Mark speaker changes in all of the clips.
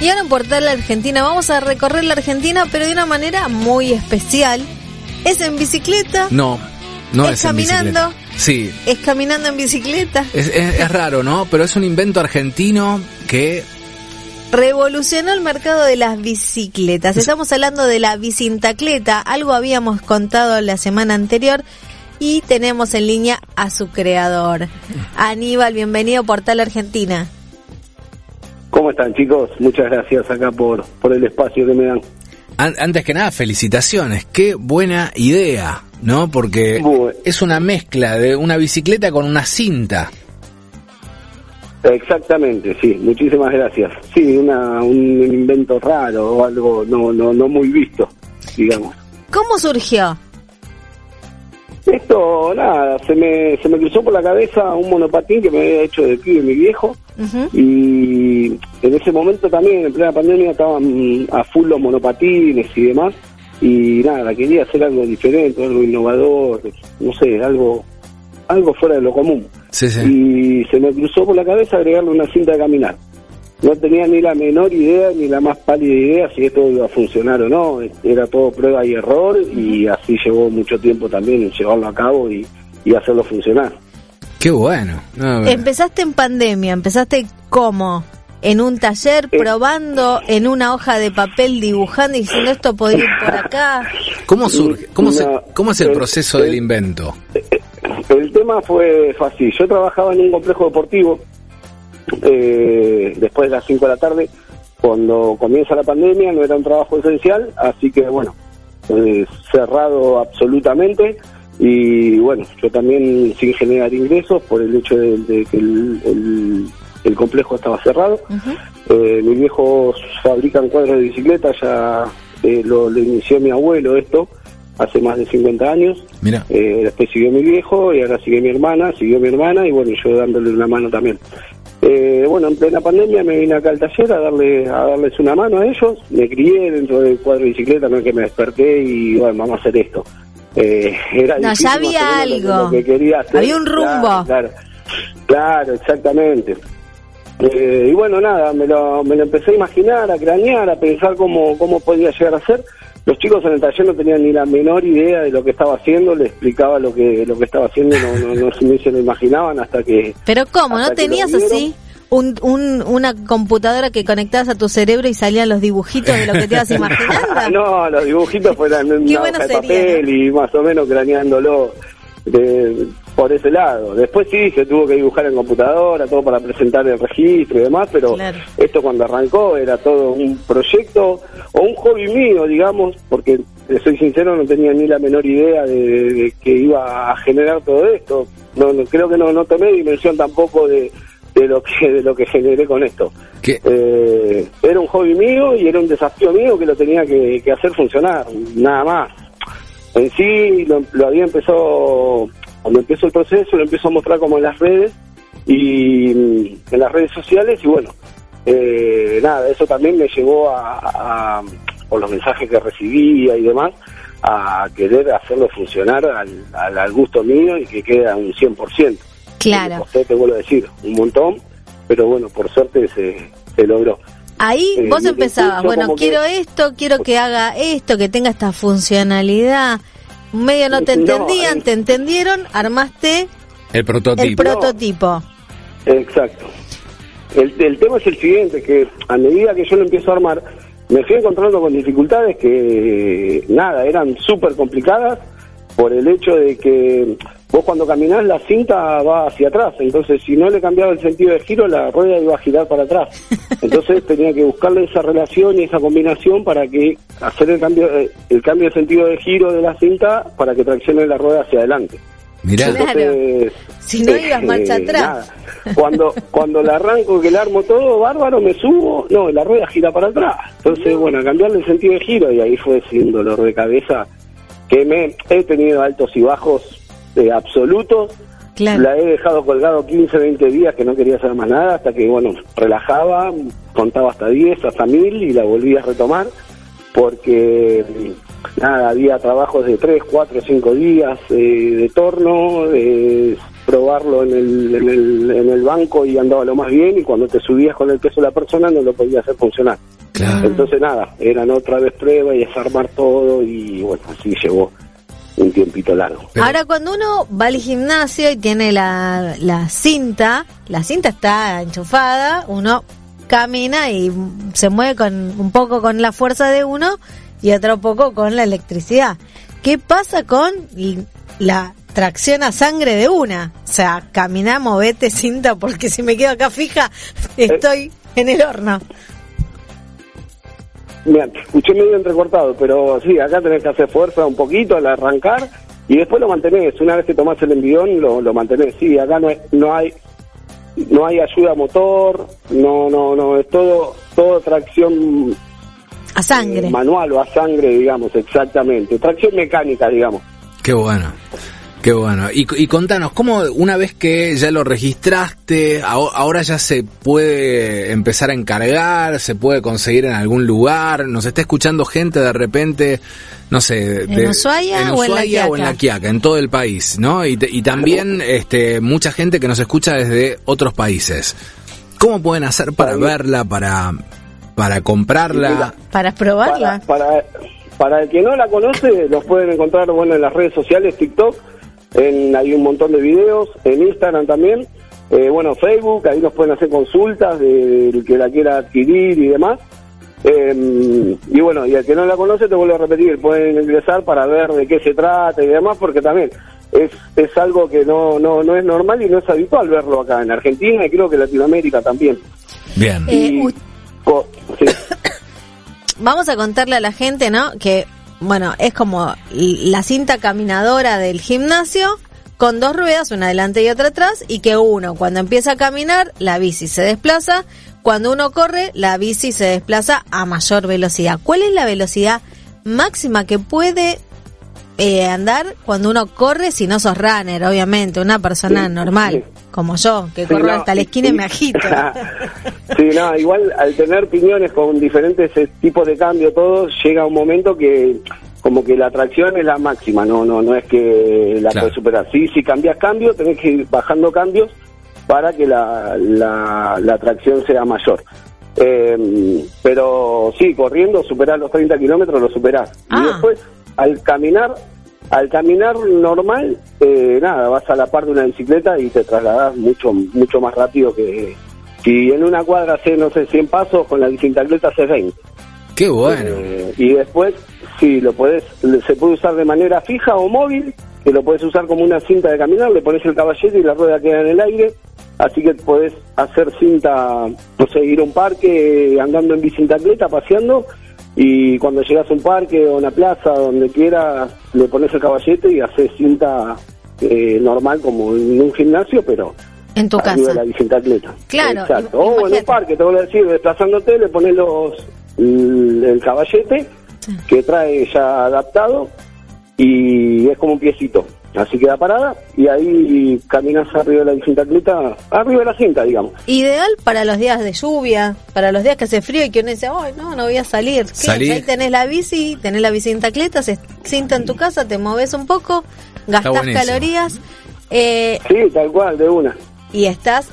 Speaker 1: Y ahora en Portal Argentina vamos a recorrer la Argentina, pero de una manera muy especial. ¿Es en bicicleta?
Speaker 2: No, no es,
Speaker 1: ¿Es caminando?
Speaker 2: Sí,
Speaker 1: ¿Es caminando en bicicleta?
Speaker 2: es, es- es raro, ¿no? Pero es un invento argentino que
Speaker 1: Revolucionó el mercado de las bicicletas. Estamos hablando de la bicintacleta. Algo habíamos contado la semana anterior. Y tenemos en línea a su creador. Aníbal, bienvenido a Portal Argentina.
Speaker 3: ¿Cómo están chicos? Muchas gracias acá por, por el espacio que me dan.
Speaker 2: An- antes que nada, felicitaciones. Qué buena idea, ¿no? Porque
Speaker 3: Bueno.
Speaker 2: es una mezcla de una bicicleta con una cinta.
Speaker 3: Exactamente, sí, muchísimas gracias. Sí, una, un invento raro o algo no, no, no muy visto, digamos.
Speaker 1: ¿Cómo surgió?
Speaker 3: Esto, nada, se me, se me cruzó por la cabeza un monopatín que me había hecho de pibe mi viejo Y en ese momento también, en plena pandemia, estaban a full los monopatines y demás y nada, quería hacer algo diferente, algo innovador, no sé, algo, algo fuera de lo común.
Speaker 2: Sí, sí.
Speaker 3: y se me cruzó por la cabeza agregarle una cinta de caminar. No tenía ni la menor idea, ni la más pálida idea si esto iba a funcionar o no. Era todo prueba y error y así llevó mucho tiempo también llevarlo a cabo y, y hacerlo funcionar.
Speaker 2: Qué bueno. No,
Speaker 1: Empezaste en pandemia, empezaste cómo? En un taller,
Speaker 3: Eh.
Speaker 1: probando en una hoja de papel, dibujando y diciendo esto podría ir por acá.
Speaker 2: ¿Cómo surge? ¿Cómo, se-
Speaker 3: No,
Speaker 2: cómo es el
Speaker 3: el-
Speaker 2: proceso
Speaker 3: el-
Speaker 2: del invento?
Speaker 3: El tema fue fácil. Yo trabajaba en un complejo deportivo eh, después de las 5 de la tarde. Cuando comienza la pandemia no era un trabajo esencial, así que bueno, eh, cerrado absolutamente. Y bueno, yo también sin generar ingresos por el hecho de, de que el, el- el complejo estaba cerrado. Eh, mis viejos fabrican cuadros de bicicleta, ya eh, lo, lo inició mi abuelo esto hace más de 50 años.
Speaker 2: Mira,
Speaker 3: Eh, después siguió mi viejo y ahora sigue mi hermana, siguió mi hermana y bueno, yo dándole una mano también. Eh, bueno, en plena pandemia me vine acá al taller a darle a darles una mano a ellos. Me crié dentro del cuadro de bicicleta, no es que me desperté y bueno, vamos a hacer esto. Eh, era
Speaker 1: No, ya había algo.
Speaker 3: que quería hacer.
Speaker 1: Había un rumbo.
Speaker 3: Claro, claro, Claro, exactamente. Eh, y bueno, nada, me lo, me lo empecé a imaginar, a cranear, a pensar cómo, cómo podía llegar a ser. Los chicos en el taller no tenían ni la menor idea de lo que estaba haciendo, le explicaba lo que lo que estaba haciendo, no, no, no se- ni se lo imaginaban hasta que...
Speaker 1: Pero ¿cómo? ¿No tenías así un, un- una computadora que conectabas a tu cerebro y salían los dibujitos de lo que te ibas imaginando?
Speaker 3: no, los dibujitos fueran en
Speaker 1: Qué
Speaker 3: una
Speaker 1: bueno
Speaker 3: hoja de papel y más o menos craneándolo de- por ese lado. Después sí, se tuvo que dibujar en computadora, todo para presentar el registro y demás, pero
Speaker 1: Claro.
Speaker 3: esto cuando arrancó era todo un proyecto o un hobby mío, digamos, porque eh, soy sincero, no tenía ni la menor idea de, de que iba a generar todo esto. No, no- creo que no, no tomé dimensión tampoco de, de lo que de lo que generé con esto. Eh, era un hobby mío y era un desafío mío que lo tenía que, que hacer funcionar, nada más. En sí lo, lo había empezado, cuando empezó el proceso, lo empezó a mostrar como en las redes y mm, en las redes sociales y bueno, eh, nada, eso también me llevó a, a- por los mensajes que recibía y demás, a querer hacerlo funcionar al, al, al gusto mío y que quede a un 100%.
Speaker 1: Claro.
Speaker 3: Me costó, te vuelvo a decir, un montón, pero bueno, por suerte se, se logró.
Speaker 1: Ahí
Speaker 3: Eh,
Speaker 1: vos empezabas, bueno,
Speaker 3: que-
Speaker 1: quiero esto, quiero que haga esto, que tenga esta funcionalidad. Medio no te
Speaker 3: No,
Speaker 1: entendían,
Speaker 3: eh.
Speaker 1: te entendieron, armaste
Speaker 2: El
Speaker 1: el
Speaker 2: prototipo.
Speaker 1: prototipo.
Speaker 3: Exacto. El, el tema es el siguiente, que a medida que yo lo empiezo a armar, me fui encontrando con dificultades que, nada, eran súper complicadas por el hecho de que vos cuando caminás la cinta va hacia atrás, entonces si no le cambiaba el sentido de giro, la rueda iba a girar para atrás. Entonces tenía que buscarle esa relación y esa combinación para que hacer el cambio, eh, el cambio de sentido de giro de la cinta para que traccione la rueda hacia adelante.
Speaker 2: Mirá.
Speaker 1: Claro.
Speaker 3: Entonces,
Speaker 1: Si no ibas marcha
Speaker 3: eh,
Speaker 1: atrás.
Speaker 3: nada. Cuando cuando la arranco, que le armo todo, bárbaro, me subo, no, la rueda gira para atrás. Entonces, bueno, cambiarle el sentido de giro y ahí fue sin dolor de cabeza que me he tenido altos y bajos eh, absolutos.
Speaker 1: Claro.
Speaker 3: La he dejado colgado 15, 20 días que no quería hacer más nada hasta que, bueno, relajaba, contaba hasta 10, hasta 1000 y la volví a retomar porque, nada, había trabajos de 3, 4, 5 días eh, de torno, de probarlo en el, en, el, en el banco y andaba lo más bien y cuando te subías con el peso de la persona no lo podías hacer funcionar.
Speaker 2: Claro.
Speaker 3: Entonces, nada, eran otra vez pruebas y desarmar todo y, bueno, así llevó un tiempito largo.
Speaker 2: Pero-
Speaker 1: Ahora, cuando uno va al gimnasio y tiene la, la cinta, la cinta está enchufada, uno camina y se mueve con un poco con la fuerza de uno y otro poco con la electricidad. ¿Qué pasa con la tracción a sangre de una? O sea, caminá, movete cinta, porque si me quedo acá fija, estoy en el horno.
Speaker 3: Mira, te escuché medio entrecortado, pero sí, acá tenés que hacer fuerza un poquito al arrancar y después lo mantenés. Una vez que tomás el envión, lo, lo mantenés. Sí, acá no, es- no hay no hay ayuda motor, no, no, no, es todo, todo tracción
Speaker 1: A sangre.
Speaker 3: eh, manual o a sangre, digamos, exactamente. Tracción mecánica, digamos.
Speaker 2: Qué bueno. Qué bueno. Y, y contanos, ¿cómo una vez que ya lo registraste, aho- ahora ya se puede empezar a encargar, se puede conseguir en algún lugar? Nos está escuchando gente de repente, no sé,
Speaker 1: ¿En Ushuaia
Speaker 2: en
Speaker 1: o en La
Speaker 2: Ushuaia o en La
Speaker 1: Quiaca?
Speaker 2: Quiaca, en todo el país, ¿no? Y, te- y también este, mucha gente que nos escucha desde otros países. ¿Cómo pueden hacer para verla, para, para comprarla?
Speaker 1: Para probarla.
Speaker 3: Para, para, para el que no la conoce, los pueden encontrar bueno en las redes sociales, TikTok, en, hay un montón de videos, en Instagram también, eh, bueno, Facebook, ahí nos pueden hacer consultas de- del que la quiera adquirir y demás. Eh, y bueno, y el que no la conoce, te vuelvo a repetir, pueden ingresar para ver de qué se trata y demás, porque también es, es algo que no, no, no es normal y no es habitual verlo acá en Argentina y creo que en Latinoamérica también.
Speaker 2: Bien.
Speaker 1: Eh,
Speaker 3: Y- sí.
Speaker 1: vamos a contarle a la gente, ¿no? Que, bueno, es como la cinta caminadora del gimnasio con dos ruedas, una adelante y otra atrás, y que uno, cuando empieza a caminar, la bici se desplaza, cuando uno corre, la bici se desplaza a mayor velocidad. ¿Cuál es la velocidad máxima que puede eh, andar cuando uno corre si no sos runner, obviamente, una persona normal. Como yo, que
Speaker 3: Sí,
Speaker 1: corro
Speaker 3: no,
Speaker 1: hasta la esquina y me agito?
Speaker 3: sí, no, igual al tener piñones con diferentes eh, tipos de cambio, todo, llega un momento que como que la tracción es la máxima, no no no es que la
Speaker 2: Claro.
Speaker 3: puedes superar. Sí, si cambias cambio, tenés que ir bajando cambios para que la, la, la tracción sea mayor. Eh, pero sí, corriendo, superar los 30 kilómetros, lo superás.
Speaker 1: Ah.
Speaker 3: Y después, al caminar, al caminar normal, eh, nada, vas a la par de una bicicleta y te trasladás mucho mucho más rápido que si en una cuadra hace, no sé, 100 pasos, con la bicicleta hace 20.
Speaker 2: Qué bueno.
Speaker 3: Eh, y después, sí, lo podés, se puede usar de manera fija o móvil, que lo puedes usar como una cinta de caminar, le pones el caballete y la rueda queda en el aire, así que podés hacer cinta, no sé, ir a un parque andando en bicicleta, paseando, y cuando llegas a un parque o a una plaza, donde quieras, le pones el caballete y haces cinta eh, normal como en un gimnasio, pero
Speaker 1: En tu casa.
Speaker 3: de la bicicleta.
Speaker 1: Claro,
Speaker 3: Exacto. O en un parque, te voy a decir, desplazándote, le pones los el caballete que trae ya adaptado y es como un piecito. Así queda parada y ahí caminas arriba de la bicicleta, arriba de la cinta, digamos.
Speaker 1: Ideal para los días de lluvia, para los días que hace frío y que uno dice, ay, no, no voy a salir. ¿Qué?
Speaker 2: Salí.
Speaker 1: Ahí tenés la bici, tenés la bicicleta, se cinta en tu casa, te moves un poco, gastás
Speaker 2: buenísimo.
Speaker 1: calorías eh,
Speaker 3: Sí, tal cual, de una.
Speaker 1: y estás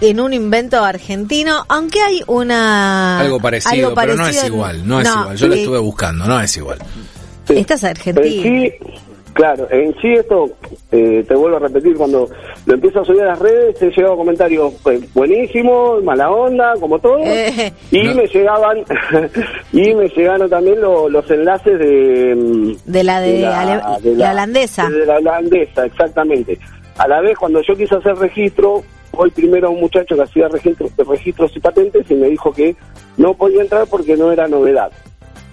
Speaker 1: en un invento argentino, aunque hay una...
Speaker 2: Algo parecido, pero no es
Speaker 1: parecido
Speaker 2: igual, no es igual. Yo lo
Speaker 1: eh,
Speaker 2: estuve buscando, no es igual.
Speaker 3: Sí.
Speaker 1: Esta es
Speaker 3: En
Speaker 1: argentina.
Speaker 3: sí, claro, en sí esto, eh, te vuelvo a repetir, cuando lo empiezo a subir a las redes, he llegado comentarios pues, buenísimos, mala onda, como todo,
Speaker 1: Eh.
Speaker 3: y
Speaker 2: No.
Speaker 3: me llegaban, y me llegaron también lo- los enlaces de... mm,
Speaker 1: De la de Ale- la holandesa.
Speaker 3: De la holandesa, exactamente. A la vez, cuando yo quise hacer registro, hoy primero a un muchacho que hacía registro, registros y patentes y me dijo que no podía entrar porque no era novedad.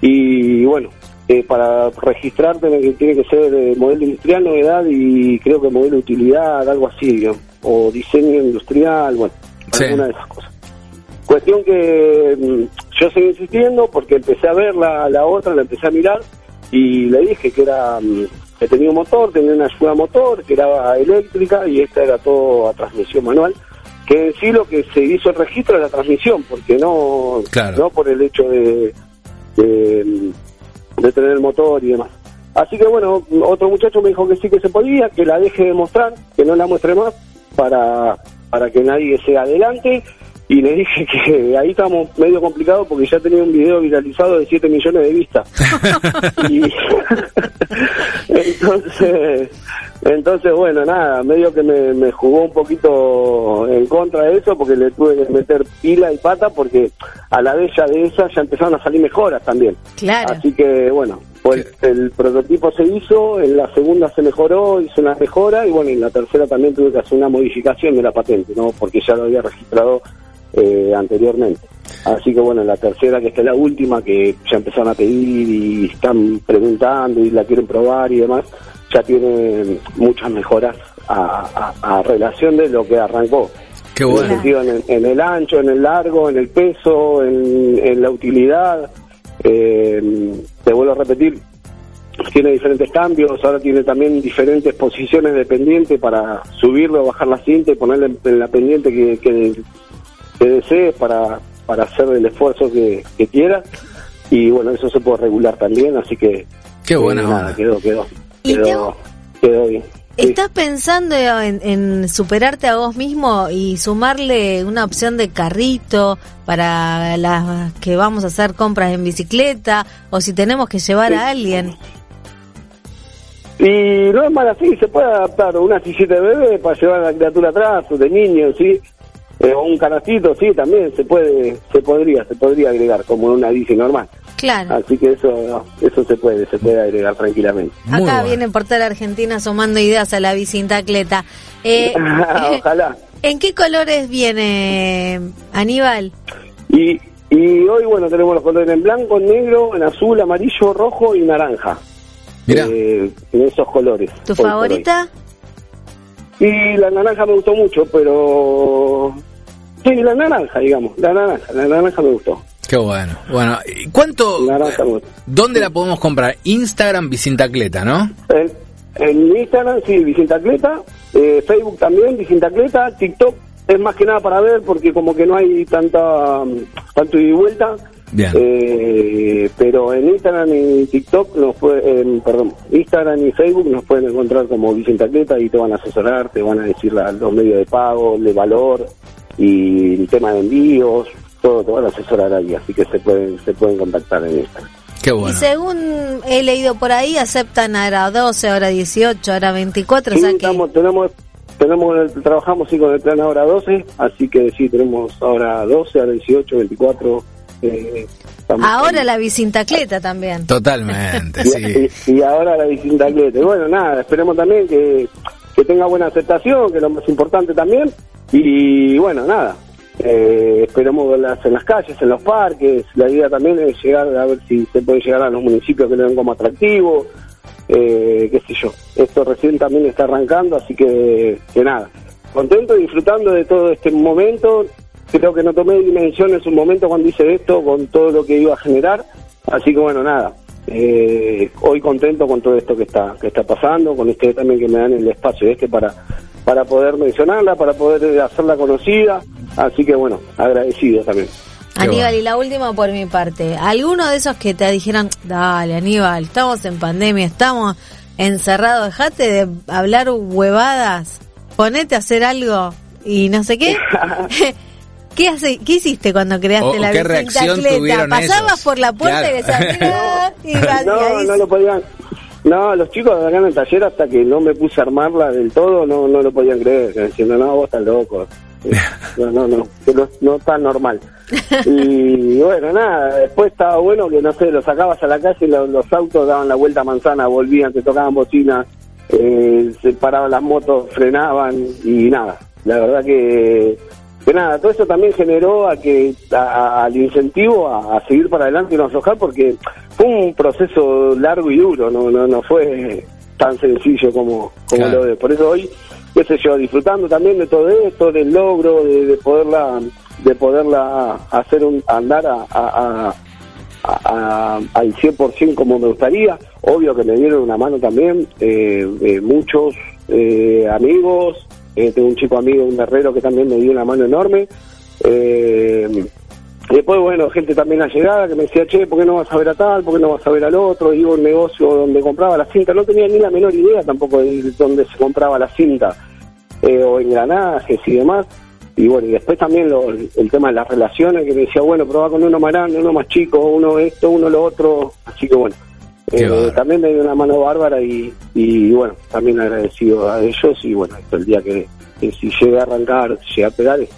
Speaker 3: Y bueno, eh, para registrarte que tiene que ser eh, modelo industrial, novedad y creo que modelo utilidad, algo así, o diseño industrial, bueno, alguna de esas cosas. Cuestión que mm, yo seguí insistiendo porque empecé a ver la, la otra, la empecé a mirar y le dije que era mm, que tenía un motor, tenía una ayuda motor, que era eléctrica y esta era todo a transmisión manual que en sí lo que se hizo el registro es la transmisión, porque no, no por el hecho de, de, tener el motor y demás. Así que bueno, otro muchacho me dijo que sí que se podía, que la deje de mostrar, que no la muestre más, para, para que nadie sea adelante. Y le dije que ahí estamos medio complicados porque ya tenía un video viralizado de 7 millones de vistas. y entonces entonces, bueno, nada, medio que me, jugó un poquito en contra de eso porque le tuve que meter pila y pata porque a la vez ya de esa ya empezaron a salir mejoras también.
Speaker 1: Claro.
Speaker 3: Así que, bueno, pues el prototipo se hizo, en la segunda se mejoró, hizo una mejora y bueno, en la tercera también tuve que hacer una modificación de la patente, ¿no? Porque ya lo había registrado eh, anteriormente. Así que bueno, en la tercera, que es la última, que ya empezaron a pedir y están preguntando y la quieren probar y demás, ya tiene muchas mejoras a, relación de lo que arrancó.
Speaker 2: Qué bueno.
Speaker 3: En, el, ancho, en el largo, en el peso, en, la utilidad. Eh, te vuelvo a repetir, tiene diferentes cambios, ahora tiene también diferentes posiciones de pendiente para subirlo bajar la cinta y ponerle en la pendiente que, que, desees para, para hacer el esfuerzo que, que quieras. Y bueno, eso se puede regular también, así que...
Speaker 2: Qué buena.
Speaker 3: Eh, quedó, quedó.
Speaker 1: ¿Estás pensando en, superarte a vos mismo y sumarle una opción de carrito para las que vamos a hacer compras en bicicleta o si tenemos que llevar a alguien?
Speaker 3: Y no es mal así, se puede adaptar una sillita de bebé para llevar a la criatura atrás o de niño, ¿sí? Eh, o un canastito, sí, también se puede, se podría, se podría agregar como una bici normal.
Speaker 1: Claro.
Speaker 3: Así que eso, eso se puede, se puede agregar tranquilamente.
Speaker 1: Acá viene Portal Argentina sumando ideas a la bicicleta. Eh,
Speaker 3: Ojalá.
Speaker 1: ¿En qué colores viene Aníbal?
Speaker 3: Y, y hoy, bueno, tenemos los colores en blanco, en negro, en azul, amarillo, rojo y naranja.
Speaker 2: Mira.
Speaker 3: Eh, en esos colores.
Speaker 1: ¿Tu favorita?
Speaker 3: Y la naranja me gustó mucho, pero... Sí, la naranja, digamos. La naranja, la naranja me gustó.
Speaker 2: Qué bueno. Bueno, ¿cuánto? ¿Dónde la podemos comprar? Instagram Vicintacleta, ¿no?
Speaker 3: En, Instagram, sí, Vicintacleta. Eh, Facebook también, Vicintacleta. TikTok es más que nada para ver porque como que no hay tanta tanto ida y vuelta.
Speaker 2: Bien.
Speaker 3: Eh, pero en Instagram y TikTok, nos puede, perdón, Instagram y Facebook nos pueden encontrar como Vicintacleta y te van a asesorar, te van a decir los medios de pago, de valor y el tema de envíos, todo te van a asesorar ahí, así que se pueden, se pueden contactar en Instagram.
Speaker 2: Qué bueno.
Speaker 1: Y según he leído por ahí, aceptan ahora 12, ahora 18, ahora 24.
Speaker 3: Sí, estamos, tenemos, tenemos, trabajamos sí con el plan ahora 12, así que sí, tenemos ahora 12, ahora 18, 24. Eh,
Speaker 1: ahora la bicintacleta también.
Speaker 2: Totalmente,
Speaker 3: sí. Y, ahora la bicintacleta. Y bueno, nada, esperemos también que, que tenga buena aceptación, que es lo más importante también. Y bueno, nada, eh, esperamos verlas en las calles, en los parques. La idea también es llegar a ver si se puede llegar a los municipios que lo ven como atractivo. Eh, qué sé yo. Esto recién también está arrancando, así que, nada. Contento disfrutando de todo este momento. Creo que no tomé dimensión en su momento cuando hice esto, con todo lo que iba a generar. Así que bueno, nada. Eh, hoy contento con todo esto que está que está pasando, con ustedes también que me dan el espacio este para para poder mencionarla, para poder hacerla conocida. Así que bueno, agradecido también.
Speaker 1: Aníbal, y la última por mi parte. ¿Alguno de esos que te dijeran, dale Aníbal, estamos en pandemia, estamos encerrados, dejate de hablar huevadas, ponete a hacer algo y no sé qué? ¿Qué, hace, ¿Qué hiciste cuando creaste la
Speaker 2: ¿Qué reacción tuvieron
Speaker 1: Pasabas por la puerta y decías,
Speaker 3: no, no lo podían, no, los chicos de acá en el taller hasta que no me puse a armarla del todo no no lo podían creer, diciendo, no, vos estás loco. No, no, no, no, no tan normal. Y bueno, nada, después estaba bueno que, no sé, lo sacabas a la calle y los, autos daban la vuelta a manzana, volvían, te tocaban bocinas, eh, se paraban las motos, frenaban y nada. La verdad que que nada, todo eso también generó a que al incentivo a, seguir para adelante y no aflojar porque fue un proceso largo y duro, no, no, no fue tan sencillo como, como
Speaker 2: Claro.
Speaker 3: lo de. Por eso hoy, qué sé yo, disfrutando también de todo esto, del logro, de, de poderla de poderla hacer un andar a, a- a- a- al 100% como me gustaría. Obvio que me dieron una mano también eh, eh, muchos eh, amigos. Eh, tengo un chico amigo, un herrero que también me dio una mano enorme. Eh, después, bueno, gente también allegada que me decía, che, ¿por qué no vas a ver a tal? ¿Por qué no vas a ver al otro? Iba a un negocio donde compraba la cinta. No tenía ni la menor idea tampoco de dónde se compraba la cinta eh, o engranajes y demás. Y bueno, y después también lo- el tema de las relaciones, que me decía, bueno, probá con uno más grande, uno más chico, uno esto, uno lo otro. Así que bueno, eh, también me dio una mano bárbara y, y bueno, también agradecido a ellos. Y bueno, esto el día que, que si llegué a arrancar, llegué a pegar, es,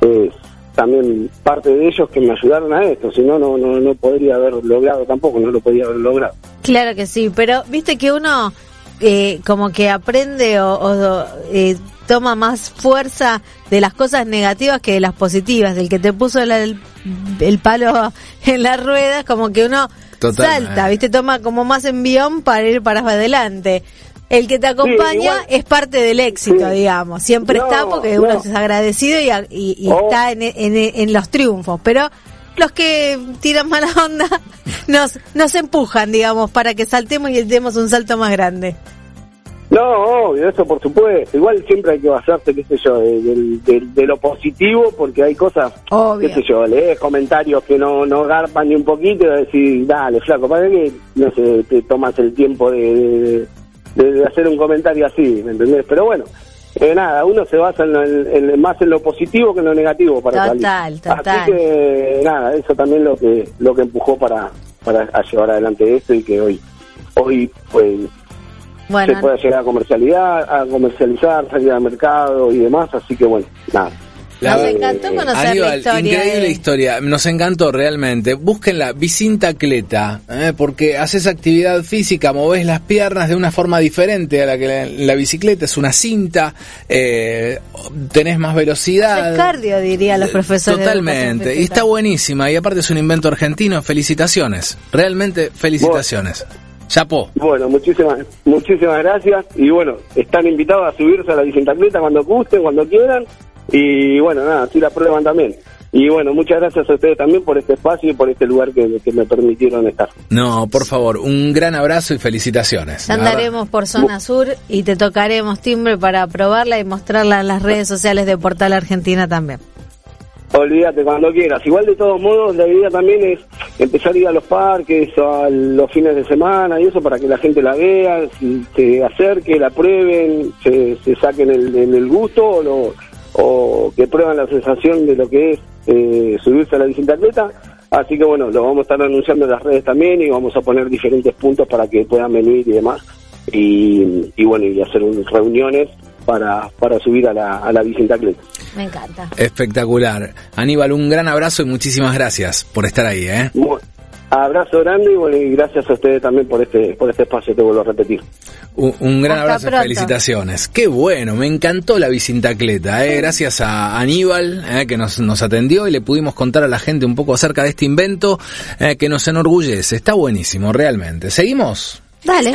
Speaker 3: es también parte de ellos que me ayudaron a esto. Si no, no, no, no podría haber logrado tampoco, no lo podía haber logrado.
Speaker 1: Claro que sí, pero viste que uno eh, como que aprende o, o, eh, toma más fuerza de las cosas negativas que de las positivas. El que te puso la- el, el palo en las ruedas, como que uno
Speaker 2: Totalmente.
Speaker 1: salta, viste, toma como más envión para ir para adelante. El que te acompaña
Speaker 3: igual-
Speaker 1: es parte del éxito,
Speaker 3: Sí.
Speaker 1: digamos. Siempre
Speaker 3: No,
Speaker 1: está porque
Speaker 3: no.
Speaker 1: uno es agradecido y, a- y- y
Speaker 3: Oh.
Speaker 1: está en, en- en los triunfos. Pero los que tiran mala onda nos, nos empujan, digamos, para que saltemos y demos un salto más grande.
Speaker 3: No, obvio, eso por supuesto. Igual siempre hay que basarse, qué sé yo, de, lo positivo, porque hay cosas,
Speaker 1: Obvio.
Speaker 3: qué sé yo, lees comentarios que no, no garpan ni un poquito y decís, dale, flaco, ¿para qué, no sé, te tomas el tiempo de, de- de hacer un comentario así, ¿me entendés? Pero bueno, eh, nada, uno se basa en, lo- en- en- más en lo positivo que en lo negativo para
Speaker 1: Total,
Speaker 3: salir.
Speaker 1: total.
Speaker 3: Así que, nada, eso también lo que lo que empujó para, para a llevar adelante esto y que hoy, hoy pues
Speaker 1: Bueno,
Speaker 3: se pueda llegar a comercialidad, a comercializar, salir al mercado y demás, así que bueno, nada.
Speaker 1: Nos
Speaker 2: La-
Speaker 1: encantó conocer la
Speaker 2: Aníbal,
Speaker 1: historia.
Speaker 2: increíble historia, nos encantó realmente. Búsquenla, bicintacleta, ¿eh? porque haces actividad física, moves las piernas de una forma diferente a la que la, la bicicleta, es una cinta, eh, tenés más velocidad.
Speaker 1: Es cardio, dirían los profesores. de
Speaker 2: Totalmente, y está buenísima, y aparte es un invento argentino, felicitaciones, realmente felicitaciones. Chapó.
Speaker 3: Bueno, muchísimas muchísimas gracias y bueno, están invitados a subirse a la bicicleta cuando gusten, cuando quieran y bueno, nada, así la prueban también. Y bueno, muchas gracias a ustedes también por este espacio y por este lugar que, que me permitieron estar.
Speaker 2: No, por favor, un gran abrazo y felicitaciones.
Speaker 1: Andaremos por zona sur y te tocaremos timbre para probarla y mostrarla en las redes sociales de Portal Argentina también.
Speaker 3: Olvídate cuando quieras. Igual de todos modos, la idea también es empezar a ir a los parques, a los fines de semana y eso para que la gente la vea, se acerque, la prueben, se, se saquen el- el gusto o, lo- o que prueban la sensación de lo que es eh, subirse a la bicicleta. Así que bueno, lo vamos a estar anunciando en las redes también y vamos a poner diferentes puntos para que puedan venir y demás. Y, y bueno, y hacer un- reuniones para, para subir a la, a la bicicleta.
Speaker 1: Me encanta.
Speaker 2: Espectacular. Aníbal, un gran abrazo y muchísimas gracias por estar ahí, ¿eh?
Speaker 3: Bueno, abrazo grande y, bueno, y gracias a ustedes también por este por este espacio, te vuelvo a repetir.
Speaker 2: Un, un gran
Speaker 1: Hasta
Speaker 2: abrazo y felicitaciones. Qué bueno, me encantó la bicintacleta, ¿eh? Gracias a Aníbal, ¿eh? que nos, nos atendió y le pudimos contar a la gente un poco acerca de este invento eh, que nos enorgullece. Está buenísimo, realmente. ¿Seguimos?
Speaker 1: Dale.